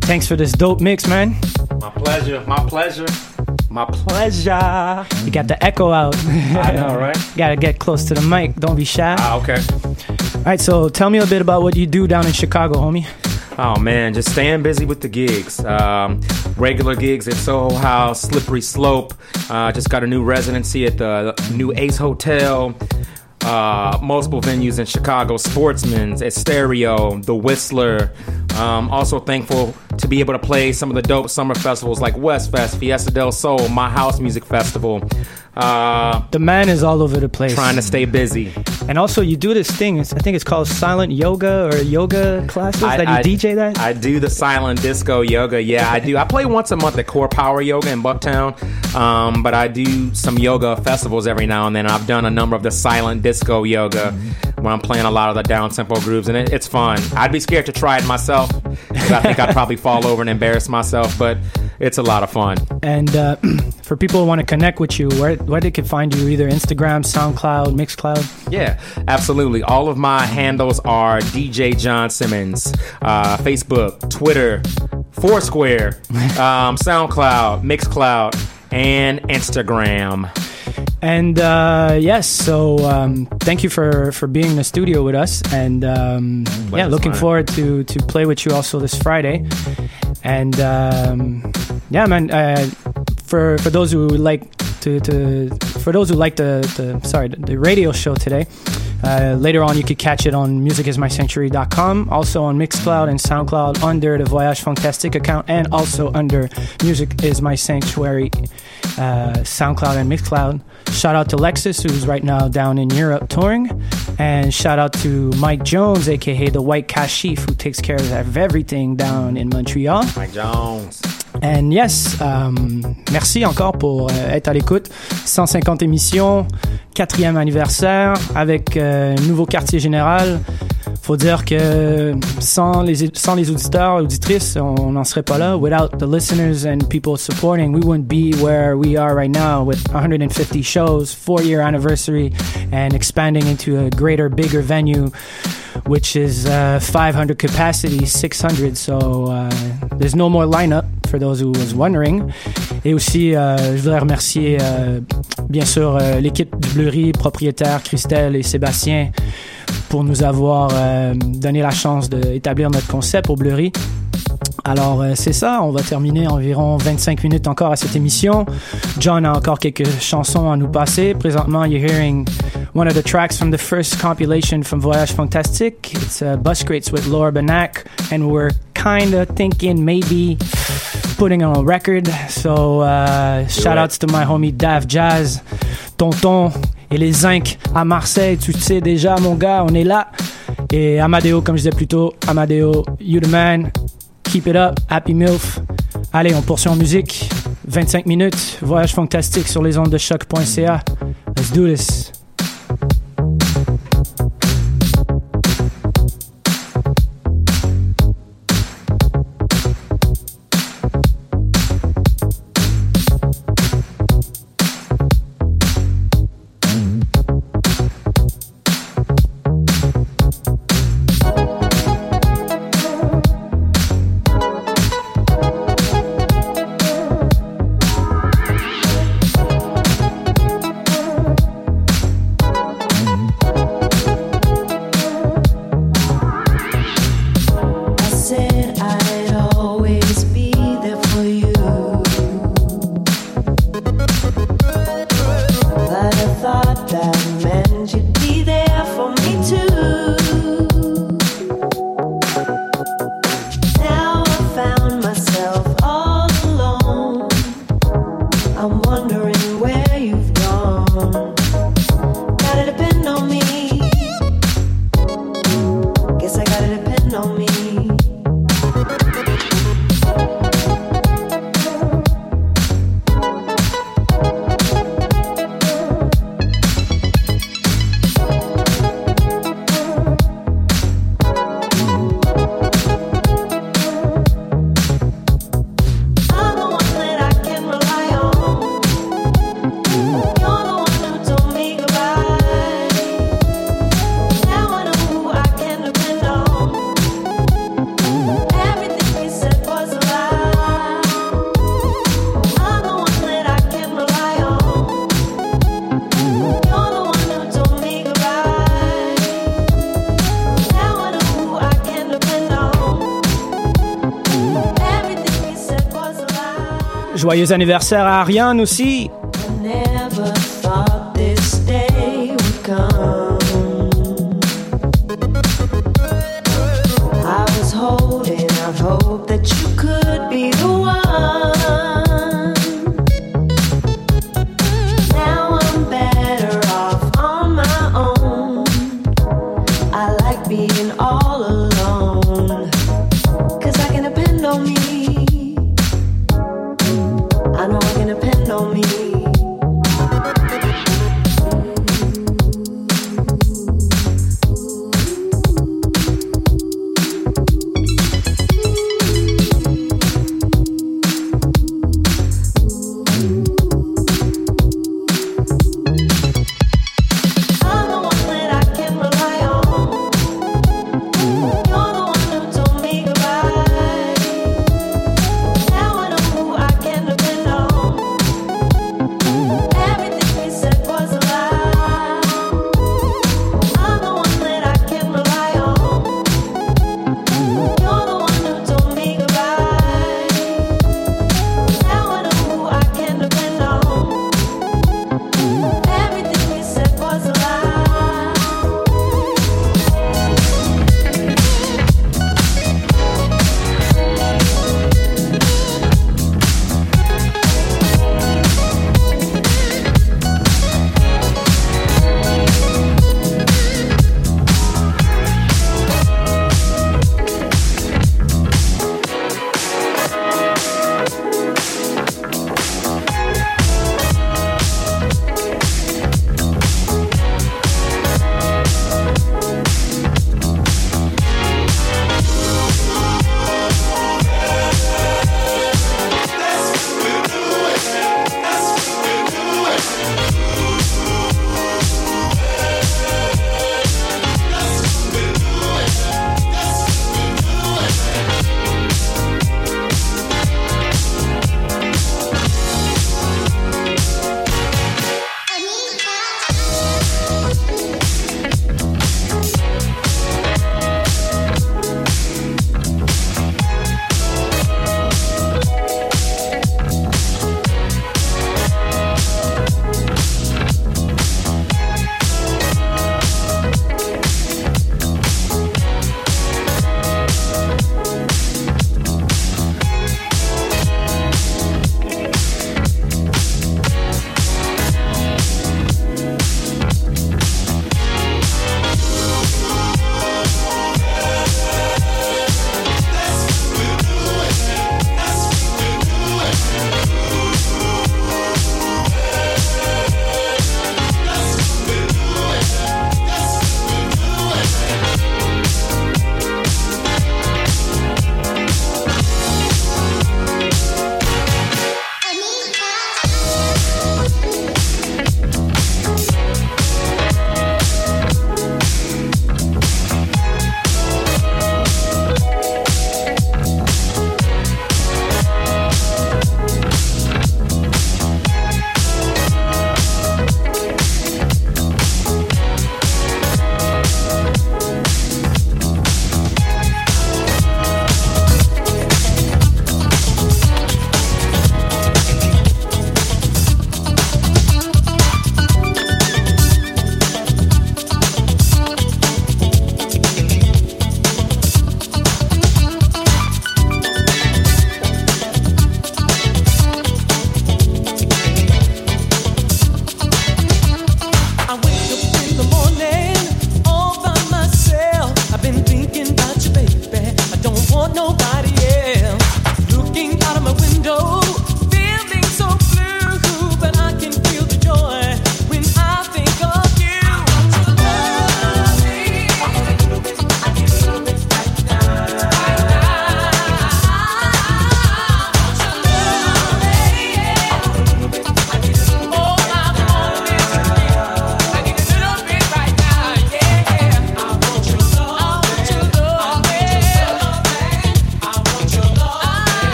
Thanks for this dope mix, man. My pleasure. My pleasure. My pleasure. You got the echo out. I know, right? Gotta get close to the mic. Don't be shy. Ah, okay. All right, so tell me a bit about what you do down in Chicago, homie. Oh man, just staying busy with the gigs. Um, regular gigs at Soho House, Slippery Slope. Uh, just got a new residency at the new Ace Hotel uh, multiple venues in Chicago, Sportsman's, Estereo, The Whistler. Um, also thankful to be able to play some of the dope summer festivals like Westfest, Fiesta del Sol, My House Music Festival. Uh, the man is all over the place. Trying to stay busy. And also, you do this thing. I think it's called silent yoga or yoga classes. that you I- DJ that. I do the silent disco yoga. Yeah, I do. I play once a month at Core Power Yoga in Bucktown, um, but I do some yoga festivals every now and then. I've done a number of the silent disco yoga where I'm playing a lot of the down tempo grooves, and it, it's fun. I'd be scared to try it myself because I think I'd probably fall over and embarrass myself, but it's a lot of fun. And uh, for people who want to connect with you, where where they can find you, either Instagram, SoundCloud, Mixcloud. Yeah, absolutely. All of my handles are DJ John Simmons, uh, Facebook, Twitter, Foursquare, um, SoundCloud, Mixcloud, and Instagram. And uh, yes, so um, thank you for for being in the studio with us, and um, yeah, looking mine. forward to to play with you also this Friday. And um, yeah, man, uh, for for those who like to, to for those who like the, the sorry the, the radio show today. Uh, later on, you could catch it on musicismysanctuary.com, also on Mixcloud and SoundCloud under the Voyage Fantastic account, and also under Music is My Sanctuary, uh, SoundCloud and Mixcloud. Shout out to Lexus, who's right now down in Europe touring, and shout out to Mike Jones, aka the White Kashif, who takes care of everything down in Montreal. Mike Jones. And yes, um, merci encore pour euh, être à l'écoute. 150 émissions, quatrième anniversaire avec euh, nouveau quartier général. Faut dire que sans les, sans les auditeurs auditrices, on n'en serait pas là. Without the listeners and people supporting, we wouldn't be where we are right now with 150 shows, four year anniversary, and expanding into a greater, bigger venue which is uh, 500 capacity, 600. So uh, there's no more lineup for those who was wondering. Et aussi, euh, je voudrais remercier euh, bien sûr euh, l'équipe du Bleury, propriétaire Christelle et Sébastien, pour nous avoir euh, donné la chance d'établir notre concept au Bleury. Alors euh, c'est ça, on va terminer environ 25 minutes encore à cette émission. John a encore quelques chansons à nous passer. Présentement, you're hearing one of the tracks from the first compilation from Voyage Fantastique. It's uh, Bus Crates with Laura Banak, and we're kind of thinking maybe putting on a record. So uh, shout outs to my homie Dav Jazz, Tonton et les Zinc à Marseille. Tu sais déjà, mon gars, on est là. Et Amadeo, comme je disais plus tôt, Amadeo, you the man. Keep it up, Happy MILF. Allez, on poursuit en musique. 25 minutes, voyage fantastique sur les ondes de choc.ca. Let's do this. Joyeux anniversaire à Ariane aussi.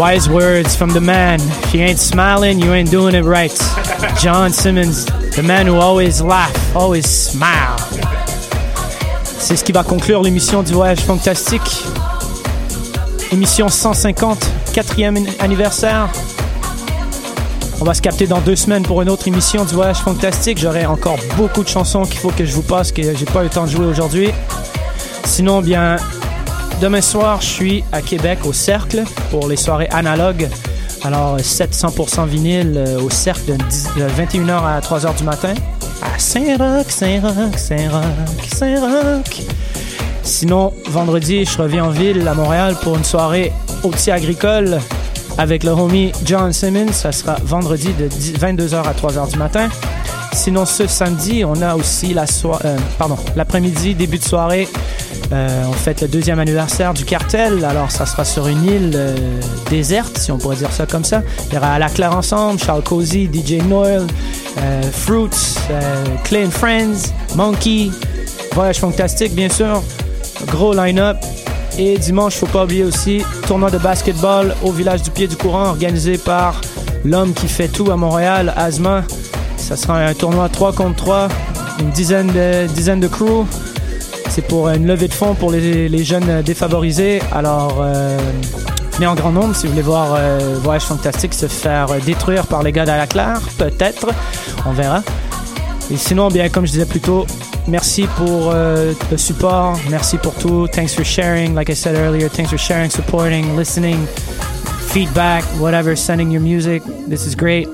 Wise words from the man. If you ain't smiling, you ain't doing it right. John Simmons, the man who always laugh, always smile. C'est ce qui va conclure l'émission du Voyage Fantastique. Émission 150, quatrième anniversaire. On va se capter dans deux semaines pour une autre émission du Voyage Fantastique. J'aurai encore beaucoup de chansons qu'il faut que je vous passe que j'ai pas eu le temps de jouer aujourd'hui. Sinon, bien, demain soir, je suis à Québec au Cercle pour les soirées analogues. Alors, 700% vinyle euh, au Cercle de, 10 de 21h à 3h du matin. À Saint-Roch, Saint-Roch, Saint-Roch, Saint-Roch. Sinon, vendredi, je reviens en ville à Montréal pour une soirée petit agricole avec le homie John Simmons. Ça sera vendredi de 10 22h à 3h du matin. Sinon, ce samedi, on a aussi la soirée, pardon, l'après-midi, début de soirée. Euh, on fête le deuxième anniversaire du cartel. Alors, ça sera sur une île euh, déserte, si on pourrait dire ça comme ça. Il y aura la Claire ensemble, Charles Cozy, DJ Noel, euh, Fruits, Clay and Friends, Monkey, Voyage Fantastique, bien sûr. Gros line-up. Et dimanche, faut pas oublier aussi, tournoi de basketball au village du Pied du Courant organisé par l'homme qui fait tout à Montréal, Asma. Ça sera un tournoi 3 contre 3, une dizaine de, dizaine de crews. C'est pour une levée de fonds pour les, jeunes défavorisés. Alors, euh, en grand nombre si vous voulez voir euh, Voyage Fantastique se faire détruire par les gars d'À la Claire. Peut-être. On verra. Et sinon, bien, comme je disais plus tôt, merci pour euh, le support. Merci pour tout. Thanks for sharing. Like I said earlier, thanks for sharing, supporting, listening, feedback, whatever, sending your music. This is great.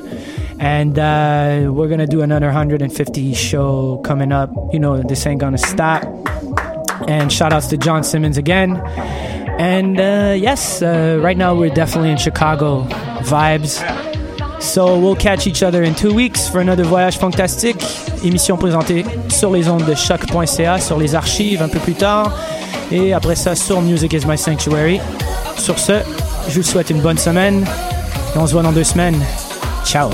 And uh, we're to do another 150 show coming up. You know, this ain't to stop. And shout outs to John Simmons again. And uh, yes, uh, right now we're definitely in Chicago vibes. So we'll catch each other in two weeks for another Voyage Fantastique. Émission présentée sur les ondes de CHOQ.ca, sur les archives un peu plus tard. Et après ça, sur Music is My Sanctuary. Sur ce, je vous souhaite une bonne semaine. Et on se voit dans deux semaines. Ciao.